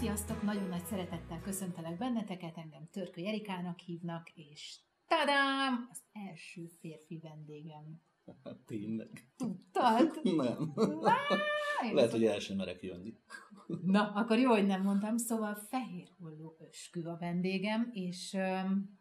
Sziasztok! Nagyon nagy szeretettel köszöntelek benneteket, engem Törkő Erikának hívnak, és tadám! Az első férfi vendégem. Tényleg? Tudtad? Nem. Váj! Lehet, hogy el sem merek jönni. Na, akkor jó, hogy nem mondtam. Szóval Fehér Holló Öskü a vendégem, és um,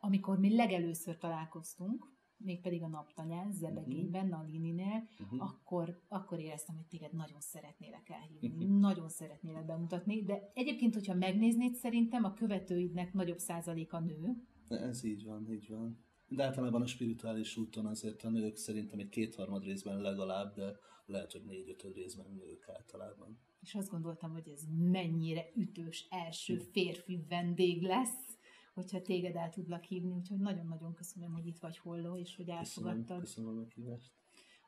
amikor mi legelőször találkoztunk, mégpedig a naptanyán, Zebegényben, Nalininél, Mhm. akkor, akkor éreztem, hogy téged nagyon szeretnélek elhívni, nagyon szeretnélek bemutatni, de egyébként, hogyha megnéznéd, szerintem a követőidnek nagyobb százaléka nő, Ez így van, így van. De általában a spirituális úton azért a nők szerintem egy kétharmad részben legalább, de lehet, hogy négy-ötöd részben nők általában. és azt gondoltam, hogy ez mennyire ütős első férfi vendég lesz, hogyha téged el tudlak hívni, úgyhogy nagyon-nagyon köszönöm, hogy itt vagy Holló, és hogy Köszönöm, elfogadtad. köszönöm a meghívást.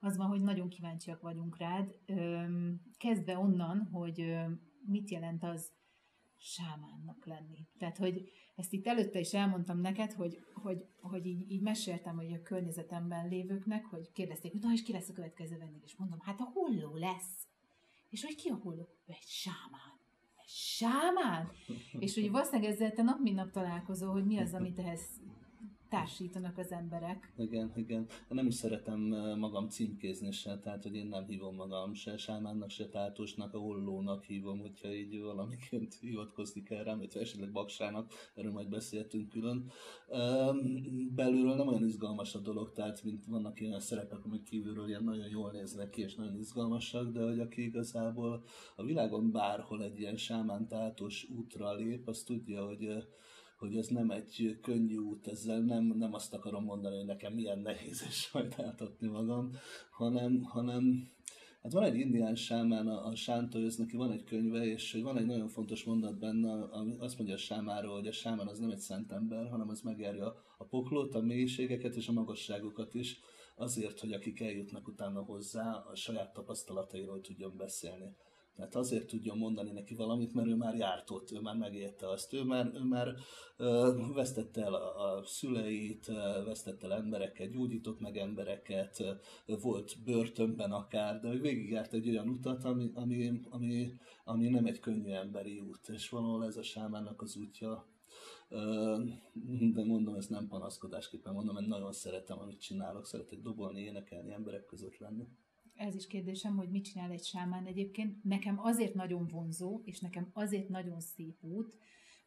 Az van, hogy nagyon kíváncsiak vagyunk rád. Kezdve onnan, hogy mit jelent az sámánnak lenni. Tehát, hogy ezt itt előtte is elmondtam neked, hogy, hogy, hogy így, így meséltem, hogy a környezetemben lévőknek, hogy kérdezték, hogy na és ki lesz a következő vendég, és mondom, hát a holló lesz. És hogy ki a holló? Ő egy sámán. Sámán? és hogy valószínűleg ezzel te nap mint nap találkozol, hogy mi az, amit ehhez társítanak az emberek. Igen, igen. Nem is szeretem eh, magam címkézni se, tehát hogy én nem hívom magam se sámánnak, se tátusnak, a hollónak hívom, hogyha így valamiként hivatkozni kell rám, vagy esetleg baksának, erről majd beszéltünk külön. Belülről nem olyan izgalmas a dolog, tehát mint vannak ilyen szerepek, amik kívülről ilyen nagyon jól néznek ki, és nagyon izgalmasak, de hogy aki igazából a világon bárhol egy ilyen sámán tátus útra lép, az tudja, hogy eh, hogy ez nem egy könnyű út, ezzel nem, nem azt akarom mondani, hogy nekem milyen nehéz és sajnáltatni magam, hanem, hanem Hát van egy indián sámán, a, a Sántolyöz, neki van egy könyve, és van egy nagyon fontos mondat benne, ami azt mondja a sámáról, hogy a sámán az nem egy szent ember, hanem az megjárja a poklót, a mélységeket és a magasságokat is, azért, hogy akik eljutnak utána hozzá, a saját tapasztalatairól tudjon beszélni. Tehát azért tudjon mondani neki valamit, mert ő már járt ott, ő már megélte azt, ő már, ő már ö, vesztette el a, a szüleit, ö, vesztette el embereket, gyógyított meg embereket, ö, volt börtönben akár, de ő végigjárt egy olyan utat, ami, ami, ami, ami nem egy könnyű emberi út, és valahol ez a sámának az útja. De mondom, ez nem panaszkodásképpen mondom, mert nagyon szeretem, amit csinálok, szeretek dobolni, énekelni, emberek között lenni. Ez is kérdésem, hogy mit csinál egy sámán egyébként. Nekem azért nagyon vonzó, és nekem azért nagyon szép út,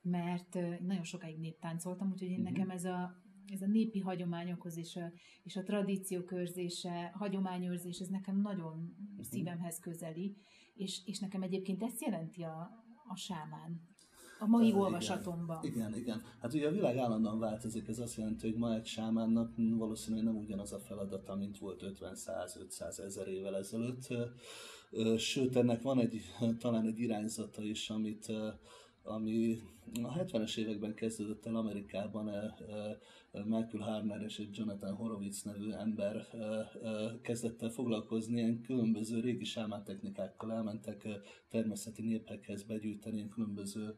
mert nagyon sokáig néptáncoltam, úgyhogy én Mhm. nekem ez a, ez a népi hagyományokhoz és a, és a tradíciók őrzése, hagyományőrzés, ez nekem nagyon szívemhez közeli, és, és nekem egyébként ezt jelenti a, a sámán. A mai Igen. olvasatomban. Igen, igen. Hát ugye a világ állandóan változik, ez azt jelenti, hogy ma egy sámánnak valószínűleg nem ugyanaz a feladata, mint volt 50-100-500 ezer évvel ezelőtt. Sőt, ennek van egy, talán egy irányzata is, amit ami a 70-es években kezdődött el Amerikában, ö, ö, Michael Harner és egy Jonathan Horowitz nevű ember ö, kezdett el foglalkozni ilyen különböző régi sámán technikákkal, elmentek természeti népekhez begyűjteni ilyen különböző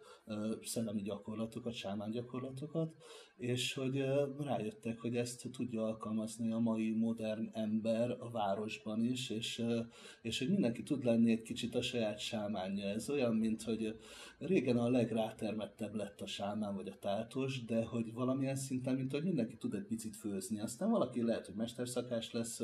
szellemi gyakorlatokat, sámán gyakorlatokat, és hogy rájöttek, hogy ezt tudja alkalmazni a mai modern ember a városban is, és, és hogy mindenki tud lenni egy kicsit a saját sámánja. Ez olyan, mint hogy régen a legrátermettebb lett a sámán vagy a tátos, de hogy valamilyen szinten, mint hogy mindenki tud egy picit főzni. Aztán valaki lehet, hogy mesterszakás lesz,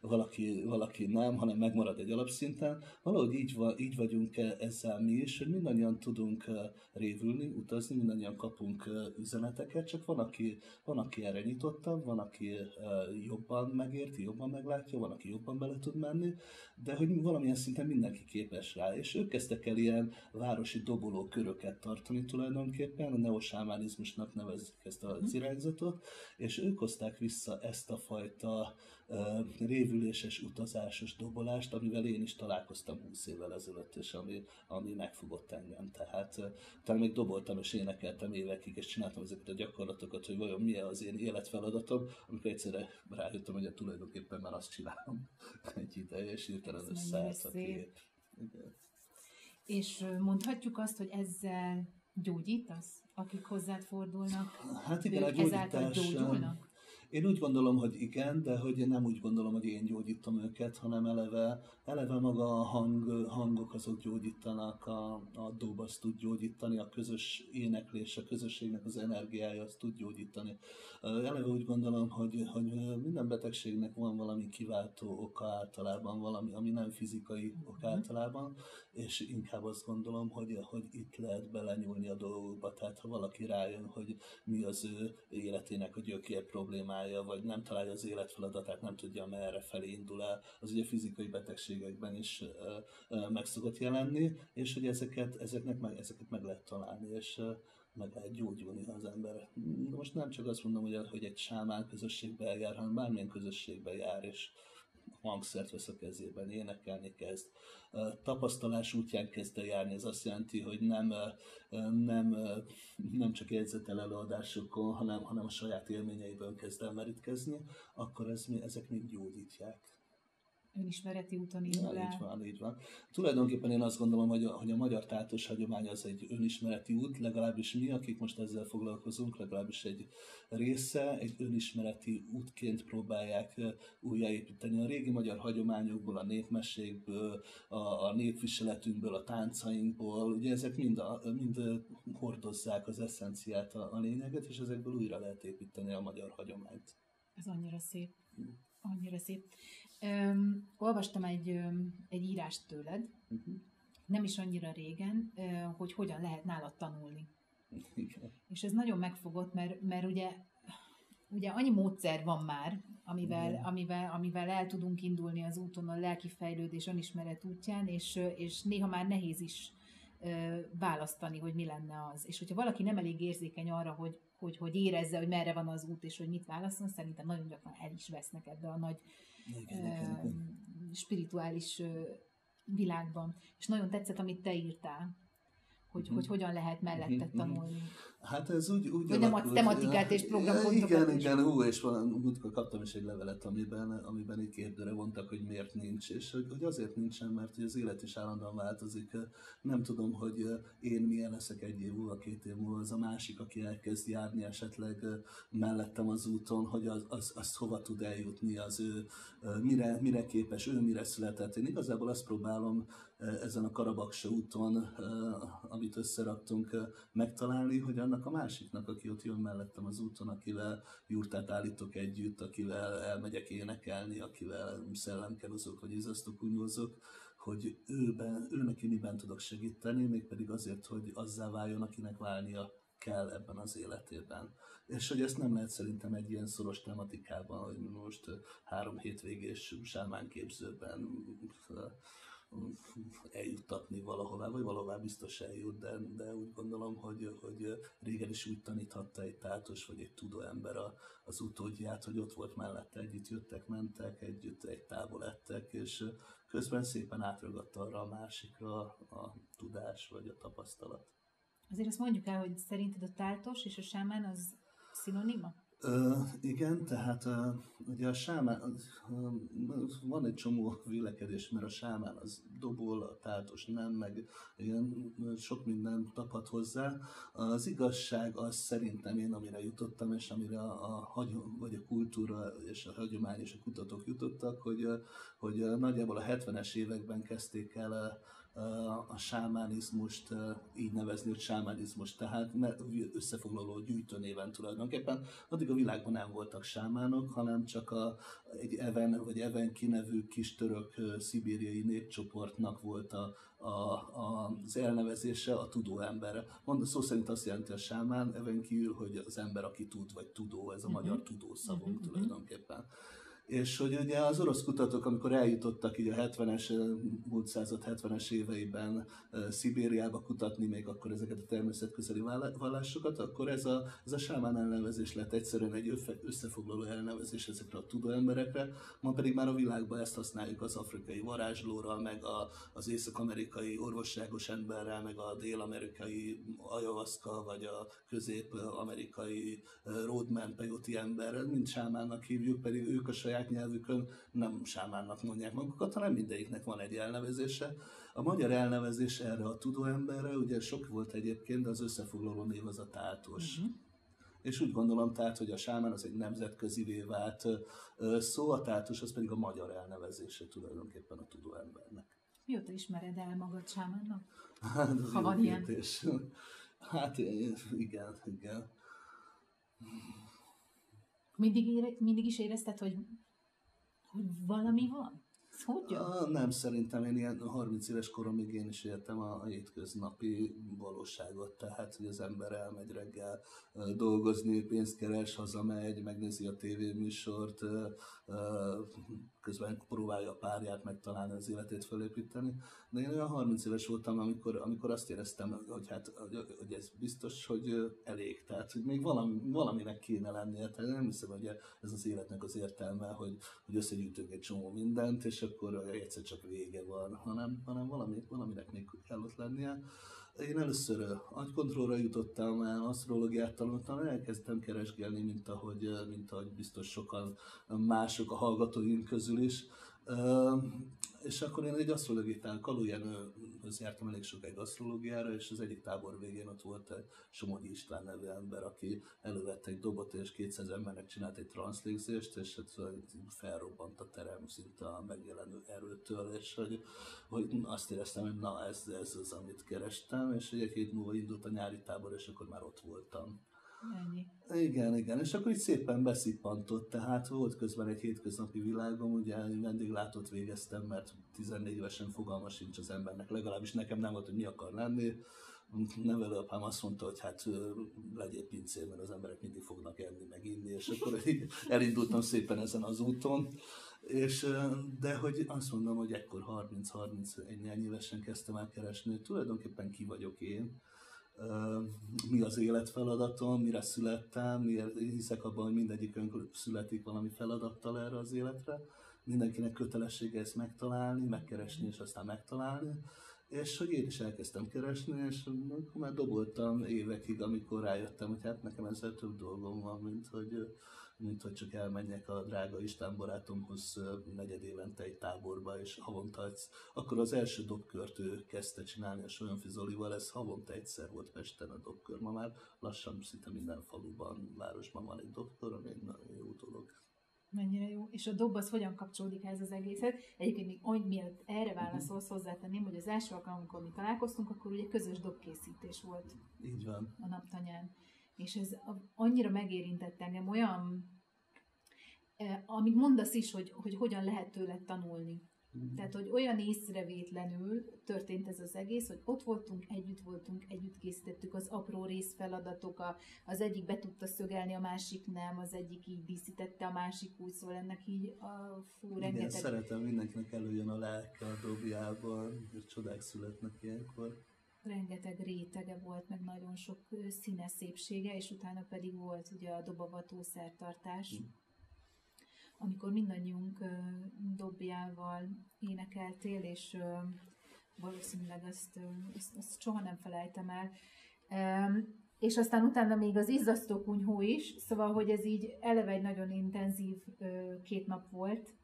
valaki, valaki nem, hanem megmarad egy alapszinten. Valahogy így, va, így vagyunk e- ezzel mi is, hogy mindannyian tudunk révülni, utazni, mindannyian kapunk üzeneteket, csak van, aki, van, aki erre nyitottabb, van, aki jobban megérti, jobban meglátja, van, aki jobban bele tud menni, de hogy valamilyen szinten mindenki képes rá. És ők kezdtek el ilyen városi doboló köröket tartani tulajdonképpen, a neosámánizmusnak nevezik ezt az irányzatot, és ők hozták vissza ezt a fajta uh, révüléses, utazásos dobolást, amivel én is találkoztam 20 évvel ezelőtt, és ami, ami megfogott engem. Tehát uh, talán még doboltam és énekeltem évekig, és csináltam ezeket a gyakorlatokat, hogy vajon milyen az én életfeladatom, amikor egyszerre rájöttem, hogy tulajdonképpen már azt csinálom egy ideje, és hirtelen összeállt a kép. Igen. És mondhatjuk azt, hogy ezzel gyógyítasz, akik hozzád fordulnak? Hát igen, a gyógyítás... gyógyulnak? Én úgy gondolom, hogy igen, de hogy én nem úgy gondolom, hogy én gyógyítom őket, hanem eleve, eleve maga a hang, hangok azok gyógyítanak, a, a dob azt tud gyógyítani, a közös éneklés, a közösségnek az energiája azt tud gyógyítani. Eleve úgy gondolom, hogy, hogy minden betegségnek van valami kiváltó oka általában, valami, ami nem fizikai ok mhm. általában, és inkább azt gondolom, hogy, hogy itt lehet belenyúlni a dolgokba. Tehát ha valaki rájön, hogy mi az ő életének a gyökér problémája, vagy nem találja az életfeladatát, nem tudja, merre felé indul el, az ugye fizikai betegségekben is meg szokott jelenni, és hogy ezeket, ezeknek meg, ezeket meg lehet találni, és meg lehet gyógyulni az ember. Most nem csak azt mondom, hogy, hogy egy sámán közösségbe eljár, hanem bármilyen közösségbe jár, és hangszert vesz a kezében, énekelni kezd. Tapasztalás útján kezd el járni, ez azt jelenti, hogy nem, nem, nem csak jegyzetel előadásokon, hanem, hanem a saját élményeiből kezd el merítkezni, akkor ez, ezek mind gyógyítják önismereti úton indul ja, Így van, így van. Tulajdonképpen én azt gondolom, hogy a, hogy a magyar tátos hagyomány az egy önismereti út, legalábbis mi, akik most ezzel foglalkozunk, legalábbis egy része, egy önismereti útként próbálják újjáépíteni a régi magyar hagyományokból, a népmesékből, a, a népviseletünkből, a táncainkból, ugye ezek mind, a, mind hordozzák az eszenciát, a, a lényeget, és ezekből újra lehet építeni a magyar hagyományt. Ez annyira szép. Hm. Annyira szép. Öm, olvastam egy, öm, egy írást tőled, uh-huh. nem is annyira régen, ö, hogy hogyan lehet nálad tanulni. Igen. És ez nagyon megfogott, mert, mert ugye, ugye annyi módszer van már, amivel, amivel, amivel el tudunk indulni az úton, a lelki fejlődés, önismeret útján, és, és néha már nehéz is ö, választani, hogy mi lenne az. És hogyha valaki nem elég érzékeny arra, hogy, hogy, hogy érezze, hogy merre van az út, és hogy mit válaszol, szerintem nagyon gyakran el is vesznek ebbe a nagy. Spirituális világban. És nagyon tetszett, amit te írtál, hogy, uh-huh. hogy hogyan lehet mellette uh-huh. tanulni. Hát ez úgy, úgy Vagy nem adsz tematikát és programpontokat Igen, is. igen, hú, és múltkor kaptam is egy levelet, amiben, amiben így kérdőre vontak, hogy miért nincs, és hogy, hogy azért nincsen, mert hogy az élet is állandóan változik. Nem tudom, hogy én milyen leszek egy év múlva, két év múlva, az a másik, aki elkezd járni esetleg mellettem az úton, hogy az, az, az hova tud eljutni, az ő mire, mire képes, ő mire született. Én igazából azt próbálom ezen a Karabaksa úton, amit összeraktunk, megtalálni, hogy annak a másiknak, aki ott jön mellettem az úton, akivel jurtát állítok együtt, akivel elmegyek énekelni, akivel szellemkerozok, vagy izasztokunyózok, hogy őben, ő neki miben tudok segíteni, mégpedig azért, hogy azzá váljon, akinek válnia kell ebben az életében. És hogy ezt nem lehet szerintem egy ilyen szoros tematikában, hogy most három hétvégés sámán képzőben eljuttatni valahová, vagy valahová biztos eljut, de, de úgy gondolom, hogy, hogy régen is úgy taníthatta egy tátos vagy egy tudó ember a, az utódját, hogy ott volt mellette, együtt jöttek, mentek, együtt egy távol ettek, és közben szépen átragatta arra a másikra a tudás vagy a tapasztalat. Azért azt mondjuk el, hogy szerinted a tátos és a sámán az szinonima? Igen, tehát uh, ugye a sámán, uh, van egy csomó vélekedés, mert a sámán az dobol, a tátos nem, meg igen, sok minden tapad hozzá. Az igazság az szerintem én, amire jutottam, és amire a, a vagy a kultúra és a hagyomány és a kutatók jutottak, hogy, hogy nagyjából a 70-es években kezdték el a sámánizmust így nevezni, hogy sámánizmus, tehát összefoglaló gyűjtőnéven tulajdonképpen. Addig a világban nem voltak sámánok, hanem csak a, egy Even vagy Evenki nevű kis török szibériai népcsoportnak volt a, a, a, az elnevezése a tudó ember. Mond, szó szerint azt jelenti a sámán, Evenki, hogy az ember, aki tud, vagy tudó, ez a uh-huh. magyar tudó szavunk uh-huh. tulajdonképpen és hogy ugye az orosz kutatók, amikor eljutottak így a 70-es, múlt század 70-es éveiben Szibériába kutatni még akkor ezeket a természetközeli vallásokat, akkor ez a, ez a sámán elnevezés lett egyszerűen egy összefoglaló elnevezés ezekre a tudó ma pedig már a világban ezt használjuk az afrikai varázslóra, meg a, az észak-amerikai orvosságos emberrel, meg a dél-amerikai ayahuasca, vagy a közép-amerikai roadman peyote emberrel, mind sámánnak hívjuk, pedig ők a saját saját nyelvükön nem sámánnak mondják magukat, hanem mindegyiknek van egy elnevezése. A magyar elnevezés erre a tudóemberre, ugye sok volt egyébként, de az összefoglaló név az a tátos. Uh-huh. És úgy gondolom tehát, hogy a sámán az egy nemzetközi vált szó, a tátus az pedig a magyar elnevezése tulajdonképpen a tudó embernek. Mióta ismered el magad sámánnak? Hát, ha van ilyen. Hát igen, igen. Mindig, ére, mindig is érezted, hogy, hogy valami van? Hogyan? Ah, nem, szerintem én ilyen 30 éves koromig én is értem a, a hétköznapi valóságot, tehát hogy az ember elmegy reggel dolgozni, pénzt keres, hazamegy, megnézi a tévéműsort, közben próbálja a párját megtalálni, az életét felépíteni. De én olyan 30 éves voltam, amikor, amikor azt éreztem, hogy, hát, hogy ez biztos, hogy elég. Tehát, hogy még valami, valaminek kéne lennie. Tehát nem hiszem, hogy ez az életnek az értelme, hogy, hogy összegyűjtünk egy csomó mindent, és akkor egyszer csak vége van, hanem, hanem valami, valaminek még kell ott lennie. Én először agykontrollra jutottam, asztrológiát tanultam, elkezdtem keresgélni, mint ahogy, mint ahogy biztos sokan mások a hallgatóink közül is és akkor én egy asztrológiát, Kalujenőhöz jártam elég sokáig asztrológiára, és az egyik tábor végén ott volt egy Somogyi István nevű ember, aki elővette egy dobot, és 200 embernek csinált egy transzlégzést, és hát felrobbant a terem szinte a megjelenő erőtől, és hogy, hogy azt éreztem, hogy na ez, ez az, amit kerestem, és egy hét múlva indult a nyári tábor, és akkor már ott voltam. Ennyi. Igen, igen, és akkor így szépen beszippantott, tehát volt közben egy hétköznapi világom, ugye vendéglátót végeztem, mert 14 évesen fogalma sincs az embernek, legalábbis nekem nem volt, hogy mi akar lenni. Nevelőapám azt mondta, hogy hát legyél pincér, mert az emberek mindig fognak enni, meg inni, és akkor elindultam szépen ezen az úton. És, de hogy azt mondom, hogy ekkor 30-31 évesen kezdtem el keresni, hogy tulajdonképpen ki vagyok én, mi az életfeladatom, mire születtem, miért hiszek abban, hogy mindegyikünk születik valami feladattal erre az életre. Mindenkinek kötelessége ezt megtalálni, megkeresni és aztán megtalálni. És hogy én is elkezdtem keresni, és akkor már doboltam évekig, amikor rájöttem, hogy hát nekem ezzel több dolgom van, mint hogy mint hogy csak elmenjek a drága Isten barátomhoz negyed évente egy táborba, és havonta egy, akkor az első dobkört ő kezdte csinálni a Solyonfi Zolival, ez havonta egyszer volt Pesten a dobkör, ma már lassan szinte minden faluban, városban van egy dobkör, ami egy nagyon jó dolog. Mennyire jó. És a dob az hogyan kapcsolódik ez az egészet? Egyébként még annyi, mielőtt erre válaszolsz, hozzátenném, hogy az első alkalom, amikor mi találkoztunk, akkor ugye közös dobkészítés volt. Így van. A naptanyán és ez annyira megérintett engem, olyan, amit mondasz is, hogy, hogy hogyan lehet tőle tanulni. Mm. Tehát, hogy olyan észrevétlenül történt ez az egész, hogy ott voltunk, együtt voltunk, együtt készítettük az apró részfeladatok, az egyik be tudta szögelni, a másik nem, az egyik így díszítette, a másik úgy, szól ennek így a fú, Igen, rengeteg... szeretem, mindenkinek előjön a lelke a dobjában, és csodák születnek ilyenkor rengeteg rétege volt, meg nagyon sok színes szépsége, és utána pedig volt ugye a dobavató szertartás, mm. Amikor mindannyiunk dobjával énekeltél, és valószínűleg azt, azt, azt soha nem felejtem el. És aztán utána még az izzasztó kunyhó is, szóval, hogy ez így eleve egy nagyon intenzív két nap volt,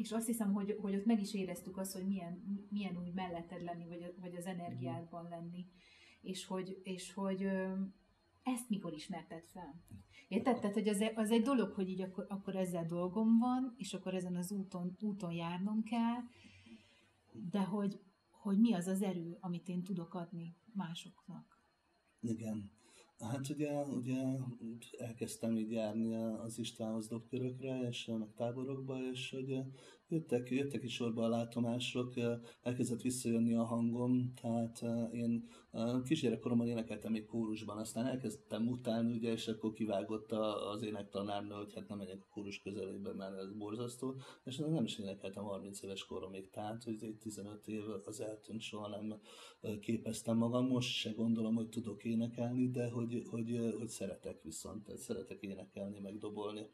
és azt hiszem, hogy, hogy ott meg is éreztük azt, hogy milyen, milyen úgy melletted lenni, vagy, vagy az energiádban lenni, és hogy, és hogy ezt mikor ismerted fel? Érted? Tehát, hogy az, az egy dolog, hogy így akkor, akkor ezzel dolgom van, és akkor ezen az úton, úton járnom kell, de hogy, hogy mi az az erő, amit én tudok adni másoknak. Igen. Hát ugye, ugye elkezdtem így járni az Istvánhoz dobkörökre, és meg táborokba, és hogy jöttek, jöttek is sorba a látomások, elkezdett visszajönni a hangom, tehát én kisgyerekkoromban énekeltem egy kórusban, aztán elkezdtem utálni, ugye, és akkor kivágott az énektanárnő, hogy hát nem megyek a kórus közelébe, mert ez borzasztó, és nem is énekeltem 30 éves koromig, tehát hogy egy 15 év az eltűnt, soha nem képeztem magam, most se gondolom, hogy tudok énekelni, de hogy, hogy, hogy szeretek viszont, tehát szeretek énekelni, meg dobolni.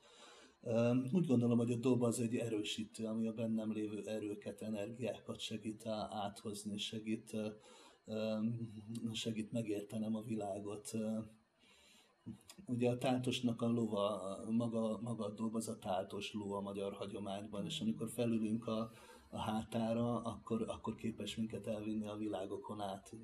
Úgy gondolom, hogy a dob az egy erősítő, ami a bennem lévő erőket, energiákat segít áthozni, segít, segít megértenem a világot. Ugye a táltosnak a lova, maga, maga a dob az a táltos ló a magyar hagyományban, és amikor felülünk a, a hátára, akkor, akkor képes minket elvinni a világokon át.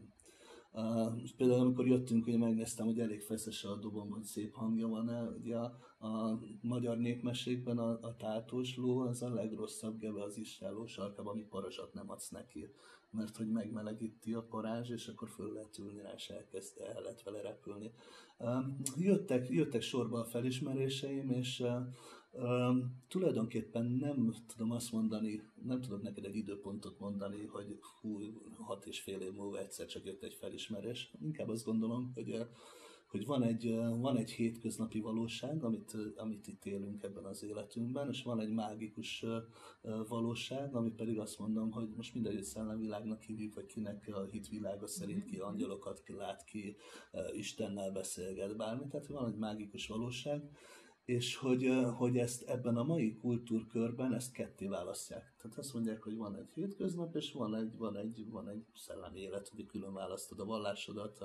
Uh, például amikor jöttünk, ugye megnéztem, hogy elég feszes a dobom, hogy szép hangja van-e. Ugye a, a magyar népmesékben a, a tátós ló az a legrosszabb gebe az istáló sarkában, ami parazsat nem adsz neki. Mert hogy megmelegíti a parázs, és akkor föl lehet ülni rá, és elkezd, el lehet vele repülni. Uh, jöttek, jöttek sorba a felismeréseim, és uh, tulajdonképpen nem tudom azt mondani, nem tudok neked egy időpontot mondani, hogy hú, hat és fél év múlva egyszer csak jött egy felismerés. Inkább azt gondolom, hogy, hogy van, egy, van egy hétköznapi valóság, amit, amit itt élünk ebben az életünkben, és van egy mágikus valóság, ami pedig azt mondom, hogy most mindegy, hogy szellemvilágnak hívjuk, vagy kinek a hitvilága szerint ki angyalokat ki lát, ki Istennel beszélget, bármi. Tehát van egy mágikus valóság, és hogy, hogy ezt ebben a mai kultúrkörben ezt ketté választják. Tehát azt mondják, hogy van egy hétköznap, és van egy, van egy, van egy szellemi élet, hogy külön választod a vallásodat,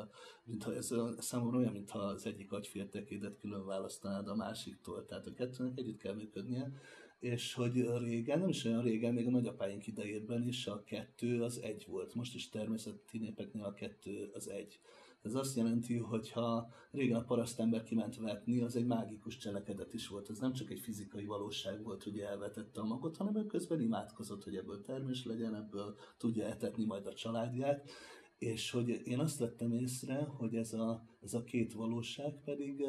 mintha ez számomra olyan, mintha az egyik agyfértekédet külön választanád a másiktól. Tehát a kettőnek együtt kell működnie, és hogy régen, nem is olyan régen, még a nagyapáink idejében is a kettő az egy volt. Most is természeti népeknél a kettő az egy. Ez azt jelenti, hogy ha régen a parasztember kiment vetni, az egy mágikus cselekedet is volt. Ez nem csak egy fizikai valóság volt, hogy elvetette a magot, hanem ő közben imádkozott, hogy ebből termés legyen, ebből tudja etetni majd a családját. És hogy én azt vettem észre, hogy ez a, ez a két valóság pedig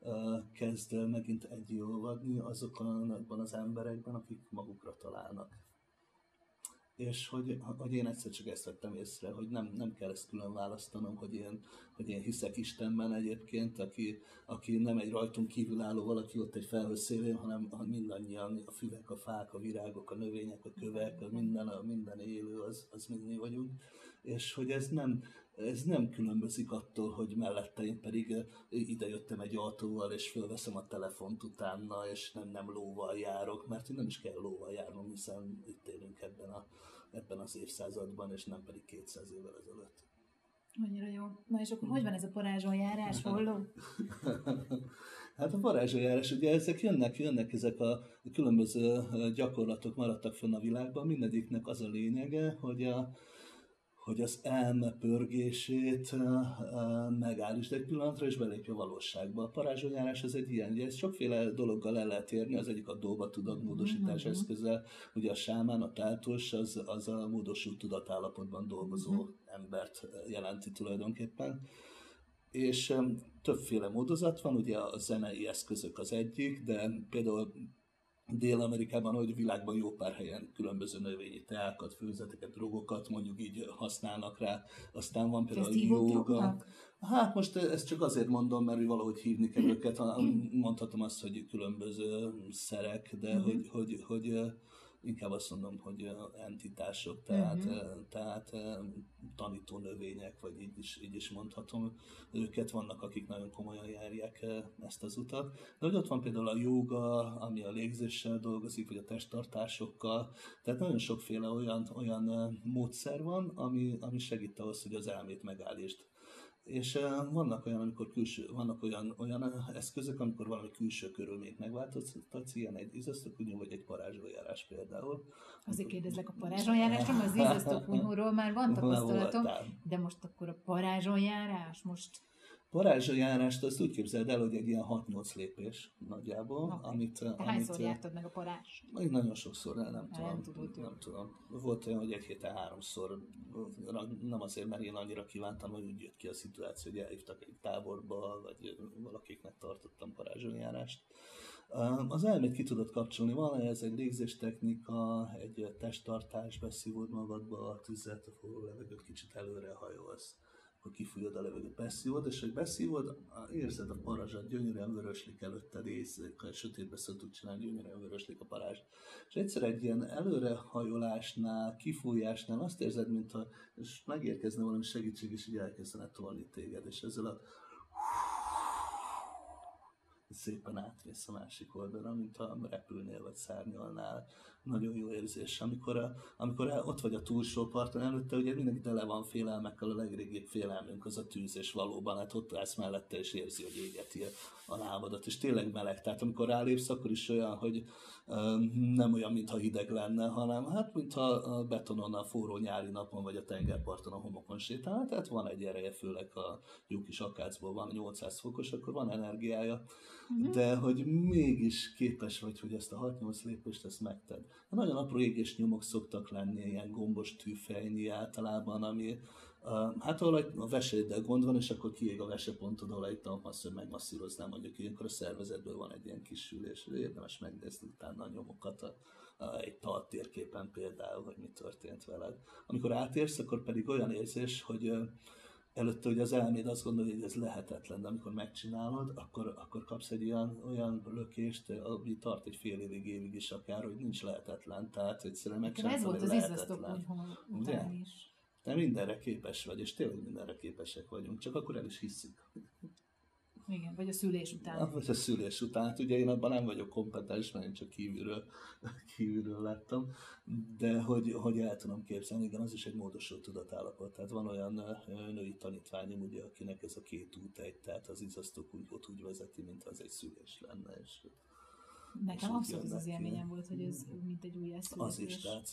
uh, kezd megint egyolvadni azokban az emberekben, akik magukra találnak és hogy, hogy én egyszer csak ezt vettem észre, hogy nem, nem kell ezt külön választanom, hogy én, hogy én hiszek Istenben egyébként, aki, aki nem egy rajtunk kívülálló valaki ott egy felhős szélén, hanem mindannyian, a füvek, a fák, a virágok, a növények, a kövek, a minden, a minden élő, az, az mind mi vagyunk, és hogy ez nem, ez nem különbözik attól, hogy mellette én pedig ide jöttem egy autóval, és fölveszem a telefont utána, és nem, nem lóval járok, mert nem is kell lóval járnom, hiszen itt élünk ebben, a, ebben az évszázadban, és nem pedig 200 évvel ezelőtt. Annyira jó. Na és akkor hogy van ez a parázsonjárás, holló? hát a parázsonjárás, ugye ezek jönnek, jönnek ezek a különböző gyakorlatok maradtak fönn a világban, mindegyiknek az a lényege, hogy a, hogy az elme pörgését megállítsd egy pillanatra, és belépj a valóságba. A parázsonyárás az egy ilyen, ugye ezt sokféle dologgal el lehet érni, az egyik a dolga tudatmódosítás mm-hmm. eszköze, ugye a sámán, a táltos, az, az a módosult tudatállapotban dolgozó mm-hmm. embert jelenti tulajdonképpen. És többféle módozat van, ugye a zenei eszközök az egyik, de például Dél-Amerikában, hogy világban jó pár helyen különböző növényi teákat, főzeteket, drogokat mondjuk így használnak rá. Aztán van például a joga. Hát most ezt csak azért mondom, mert valahogy hívni kell őket. Mondhatom azt, hogy különböző szerek, de mm-hmm. hogy, hogy, hogy inkább azt mondom, hogy entitások, tehát, uh-huh. tehát tanító növények, vagy így is, így is mondhatom őket. Vannak, akik nagyon komolyan járják ezt az utat. De hogy ott van például a joga, ami a légzéssel dolgozik, vagy a testtartásokkal. Tehát nagyon sokféle olyan, olyan módszer van, ami, ami segít ahhoz, hogy az elmét megállítsd és vannak olyan, amikor külső, vannak olyan, olyan eszközök, amikor valami külső körülményt megváltoztatsz, ilyen egy izosztokunyó, vagy egy parázsójárás például. Azért kérdezlek a parázsójárásról, az izosztokunyóról már van tapasztalatom, de most akkor a parázsójárás, most Parázsjajárást azt úgy képzeld el, hogy egy ilyen 6-8 lépés nagyjából. Okay. Amit, Te amit, hányszor jártad meg a parázs? Még nagyon sokszor, nem, nem, tudom, nem, nem tudom. Volt olyan, hogy egy héten háromszor, nem azért, mert én annyira kívántam, hogy úgy jött ki a szituáció, hogy elhívtak egy táborba, vagy valakiknek tartottam parázsjajárást. Az elmét ki tudod kapcsolni, van ez egy légzés technika, egy testtartás, beszívod magadba a tüzet, a forró levegőt kicsit előre hajolsz akkor kifújod a levegőt, beszívod, és hogy beszívod, érzed a parazsat, gyönyörűen vöröslik előtted, észre, sötétbe szoktuk csinálni, gyönyörűen vöröslik a parázs. És egyszer egy ilyen előrehajolásnál, kifújásnál azt érzed, mintha és megérkezne valami segítség, és így elkezdene tolni téged, és ezzel a szépen átvész a másik oldalra, mint ha repülnél vagy szárnyalnál. Nagyon jó érzés. Amikor, a, amikor el, ott vagy a túlsó parton előtte, ugye mindenki tele van félelmekkel, a legrégibb félelmünk az a tűz, és valóban hát ott állsz mellette, és érzi, hogy égeti a lábadat, és tényleg meleg. Tehát amikor rálépsz, akkor is olyan, hogy nem olyan, mintha hideg lenne, hanem hát, mintha a betonon a forró nyári napon, vagy a tengerparton a homokon sétál. Tehát van egy ereje, főleg a jó kis akácból van 800 fokos, akkor van energiája, uh-huh. de hogy mégis képes vagy, hogy ezt a 6-8 lépést ezt megted. Nagyon apró égés nyomok szoktak lenni, ilyen gombos tűfejnyi általában, ami Hát ahol a veséddel gond van, és akkor kiég a vesepontod, ahol egy hogy megmasszíroznám, mondjuk ilyenkor a szervezetből van egy ilyen kis ülés, érdemes megnézni utána a nyomokat a, a, egy tart térképen például, hogy mi történt veled. Amikor átérsz, akkor pedig olyan érzés, hogy előtte hogy az elméd azt gondolja, hogy ez lehetetlen, de amikor megcsinálod, akkor, akkor kapsz egy olyan, olyan lökést, ami tart egy fél évig, évig is akár, hogy nincs lehetetlen. Tehát egyszerűen megcsinálod, Ez volt az izzasztó után is. De mindenre képes vagy, és tényleg mindenre képesek vagyunk, csak akkor el is hiszük. Igen, vagy a szülés után. Vagy a szülés után. Hát ugye én abban nem vagyok kompetens, mert én csak kívülről, kívülről láttam, de hogy, hogy el tudom képzelni, igen, az is egy módosult tudatállapot. Tehát van olyan női tanítványom, ugye, akinek ez a két út egy, tehát az izasztók úgy, ott úgy vezeti, mint az egy szülés lenne, és Nekem abszolút az az élményem volt, hogy ez mint egy új Az is, tehát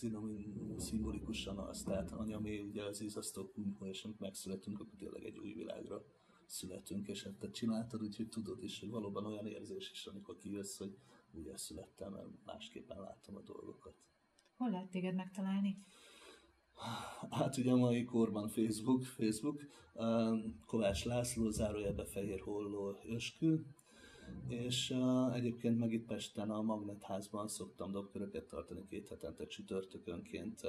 szimbolikusan az, tehát ami ugye az izasztók, és amikor megszületünk, akkor tényleg egy új világra születünk, és hát te csináltad, úgyhogy tudod is, hogy valóban olyan érzés is, amikor kijössz, hogy újra születtem, mert másképpen látom a dolgokat. Hol lehet téged megtalálni? Hát ugye a mai korban Facebook, Facebook, Kovács László, zárójelbe Fehér Holló Öskü, és uh, egyébként meg itt Pesten a Magnetházban szoktam dobköröket tartani két hetente csütörtökönként.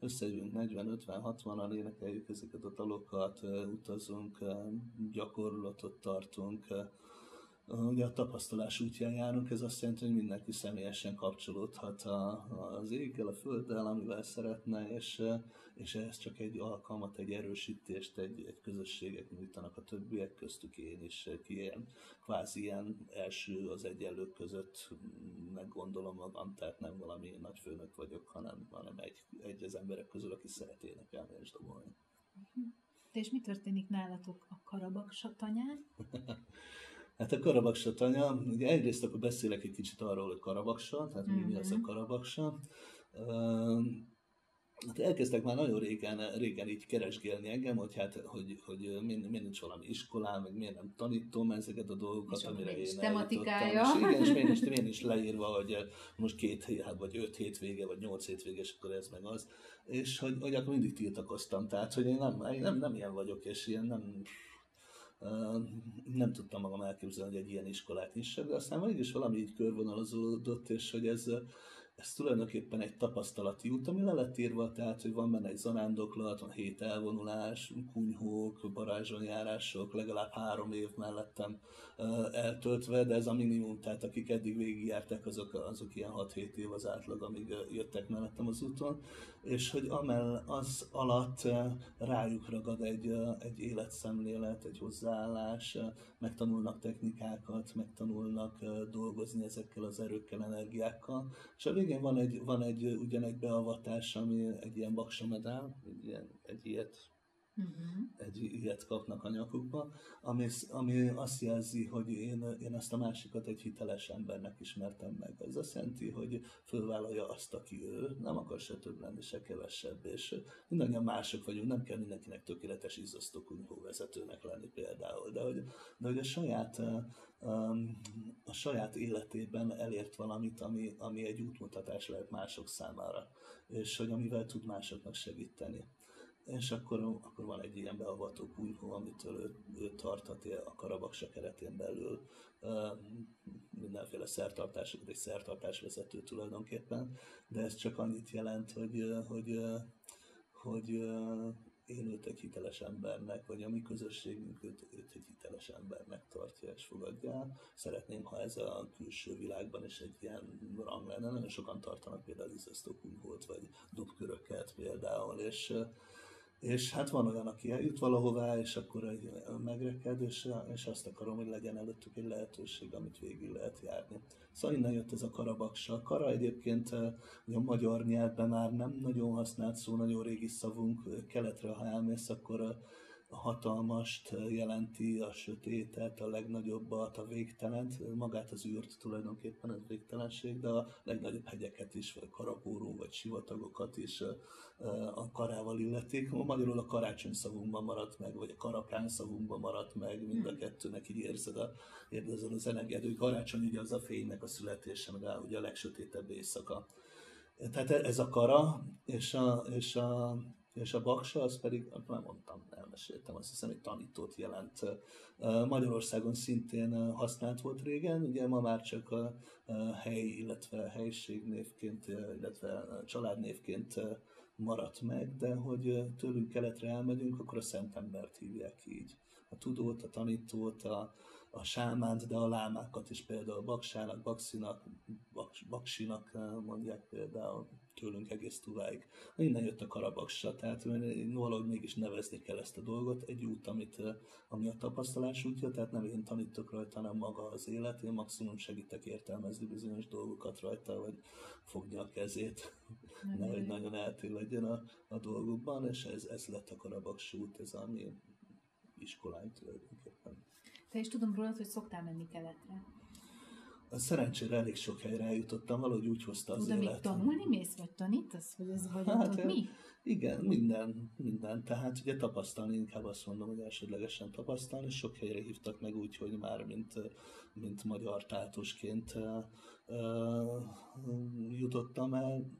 Összejövünk 40-50-60-an, énekeljük ezeket a dalokat, utazunk, uh, gyakorlatot tartunk, uh, ugye a tapasztalás útján járunk, ez azt jelenti, hogy mindenki személyesen kapcsolódhat a, az éggel, a földdel, amivel szeretne, és, és ez csak egy alkalmat, egy erősítést, egy, egy közösséget nyújtanak a többiek, köztük én is, ki ilyen, kvázi ilyen első az egyenlők között meggondolom magam, tehát nem valami nagy főnök vagyok, hanem, hanem egy, egy az emberek közül, aki szeret énekelni és dobolni. De és mi történik nálatok a Karabak satanyán? Hát a Karabaksa tanya, ugye egyrészt akkor beszélek egy kicsit arról, hogy Karabaksa, tehát mm-hmm. mi az a mhm. Karabaksa. Hát elkezdtek már nagyon régen, régen így keresgélni engem, hogy hát, hogy, hogy miért, miért nincs valami iskolám, meg miért nem tanítom ezeket a dolgokat, és amire én tematikája. És igen, és miért is, miért is leírva, hogy most két, hát, vagy öt hétvége, vagy nyolc hétvége, és akkor ez meg az. És hogy, hogy akkor mindig tiltakoztam, tehát, hogy én nem, én nem, nem ilyen vagyok, és ilyen nem, nem tudtam magam elképzelni, hogy egy ilyen iskolát is, de aztán mégis valami így körvonalazódott, és hogy ez, ez tulajdonképpen egy tapasztalati út, ami le lett írva, tehát, hogy van benne egy zarándoklat, van hét elvonulás, kunyhók, barázsonjárások, legalább három év mellettem eltöltve, de ez a minimum, tehát akik eddig végigjártak, azok, azok ilyen 6-7 év az átlag, amíg jöttek mellettem az úton, és hogy amell az alatt rájuk ragad egy, egy életszemlélet, egy hozzáállás, megtanulnak technikákat, megtanulnak dolgozni ezekkel az erőkkel, energiákkal, és a végén van egy, van egy ugyan egy beavatás, ami egy ilyen baksamedál, egy, ilyen, egy ilyet uh-huh. egy ilyet kapnak a nyakukba, ami, ami azt jelzi, hogy én, én ezt a másikat egy hiteles embernek ismertem meg. Ez azt jelenti, hogy fölvállalja azt, aki ő, nem akar se több lenni, se kevesebb, és mindannyian mások vagyunk, nem kell mindenkinek tökéletes izzasztó vezetőnek lenni például, de hogy, de hogy a saját a saját életében elért valamit, ami, ami egy útmutatás lehet mások számára, és hogy amivel tud másoknak segíteni és akkor, akkor van egy ilyen beavató kunyhó, amitől ő, ő tarthatja a karabaksa keretén belül mindenféle szertartásokat, egy szertartás vezető tulajdonképpen, de ez csak annyit jelent, hogy, hogy, hogy én őt egy hiteles embernek, vagy a mi közösségünk őt, őt egy hiteles embernek tartja és fogadja. Szeretném, ha ez a külső világban is egy ilyen rang lenne. Nagyon sokan tartanak például izzasztó kunyhót, vagy dobköröket például, és és hát van olyan, aki eljut valahová, és akkor egy megreked, és, és azt akarom, hogy legyen előttük egy lehetőség, amit végig lehet járni. Szóval innen jött ez a karabaksa. Kara egyébként ugye a magyar nyelvben már nem nagyon használt szó, nagyon régi szavunk, keletre, ha elmész, akkor a hatalmast jelenti, a sötétet, a legnagyobbat, a végtelent, magát az űrt tulajdonképpen ez végtelenség, de a legnagyobb hegyeket is, vagy karabóró, vagy sivatagokat is a karával illetik. Magyarul a karácsony szavunkban maradt meg, vagy a karakán szavunkban maradt meg, mind a kettőnek így érzed, a, érzed az energiát, karácsony ugye az a fénynek a születése, meg a, ugye a legsötétebb éjszaka. Tehát ez a kara, és a, és a és a baksa az pedig, már mondtam, elmeséltem, azt hiszem, egy tanítót jelent. Magyarországon szintén használt volt régen, ugye ma már csak a hely, illetve helységnévként, illetve családnévként maradt meg, de hogy tőlünk keletre elmegyünk, akkor a szentembert hívják így. A tudót, a tanítót, a, a sámánt, de a lámákat is például baksának, bakszinak, baks, baksinak mondják például tőlünk egész túláig. Innen jött a karabaksa, tehát valahogy mégis nevezni kell ezt a dolgot, egy út, amit, ami a tapasztalás útja, tehát nem én tanítok rajta, hanem maga az élet, én maximum segítek értelmezni bizonyos dolgokat rajta, vagy fogni a kezét, nehogy nagyon eltér legyen a, a dolgokban, és ez, ez lett a karabaks út, ez a mi iskolány tulajdonképpen. Te is tudom rólad, hogy szoktál menni keletre. Szerencsére elég sok helyre eljutottam, valahogy úgy hozta az Tudom, élet. tanulni mész, vagy tanítasz, vagy ez vagy hát, ott, mi? Igen, minden, minden. Tehát ugye tapasztalni, inkább azt mondom, hogy elsődlegesen tapasztalni. Sok helyre hívtak meg úgy, hogy már mint, mint magyar tátosként jutottam el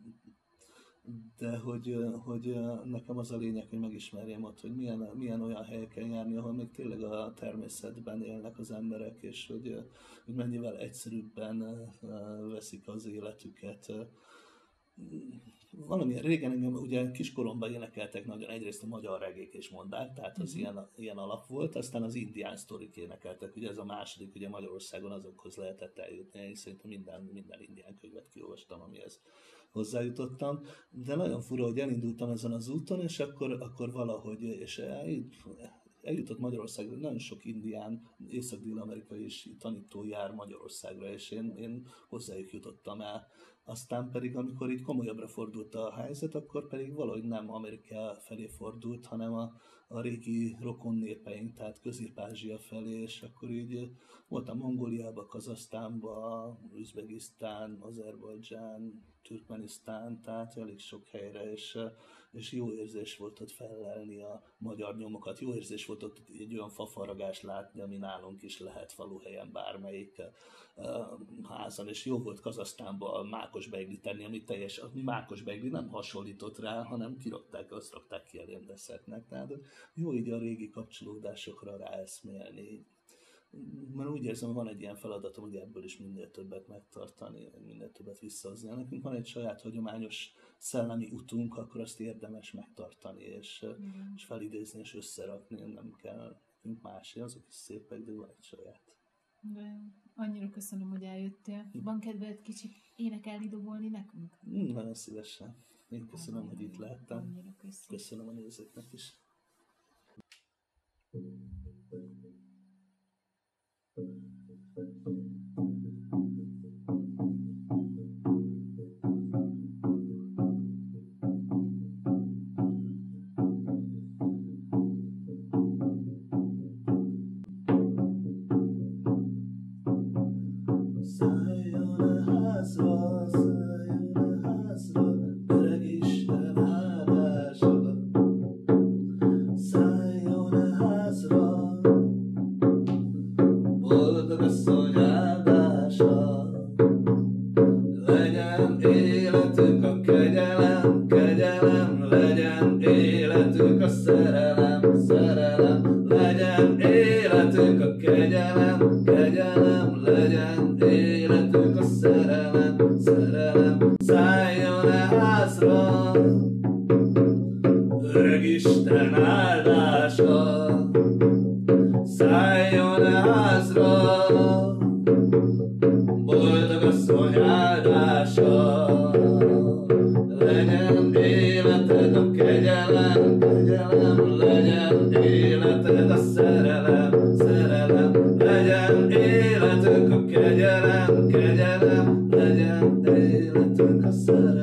de hogy, hogy nekem az a lényeg, hogy megismerjem ott, hogy milyen, milyen olyan helyeken járni, ahol még tényleg a természetben élnek az emberek, és hogy, hogy mennyivel egyszerűbben veszik az életüket. Valami régen engem ugye kiskoromban énekeltek nagyon egyrészt a magyar regék és mondák, tehát az uh-huh. ilyen, ilyen alap volt, aztán az indián sztorik énekeltek, ugye ez a második, ugye Magyarországon azokhoz lehetett eljutni, én szerintem minden, minden indián könyvet kiolvastam, amihez hozzájutottam, de nagyon fura, hogy elindultam ezen az úton, és akkor, akkor valahogy, és eljutott Magyarországra, nagyon sok indián, észak-dél-amerikai és tanító jár Magyarországra, és én, én hozzájuk jutottam el. Aztán pedig, amikor így komolyabbra fordult a helyzet, akkor pedig valahogy nem Amerika felé fordult, hanem a, a régi rokon népeink, tehát Közép-Ázsia felé, és akkor így voltam Mongóliába, Kazasztánba, Üzbegisztán, Azerbajdzsán, Türkmenisztán, tehát elég sok helyre, és, és jó érzés volt ott fellelni a magyar nyomokat, jó érzés volt ott egy olyan fafaragást látni, ami nálunk is lehet faluhelyen bármelyik házan, és jó volt Kazasztánban mákos beigli tenni, ami teljes, a mákos beigli nem hasonlított rá, hanem kirakták, azt rakták ki elém desszertnek. Tehát jó így a régi kapcsolódásokra ráeszmélni, mert úgy érzem, van egy ilyen feladatom, hogy ebből is minél többet megtartani, minél többet visszahozni. Nekünk van egy saját hagyományos szellemi utunk, akkor azt érdemes megtartani, és, mm. és felidézni, és összerakni, nem kell nekünk más, azok is szépek, de van egy saját. De annyira köszönöm, hogy eljöttél. Hm. Van kedved kicsit énekelni, dobolni nekünk? Mm, nagyon szívesen. Én köszönöm, hogy itt. Annyira köszönöm. A nézőknek is. áldása, szálljon házra, boldog asszony áldása, legyen életed a kegyelem, kegyelem, legyen életed a szerelem, szerelem, legyen életünk a kegyelem, kegyelem, legyen életünk a szerelem.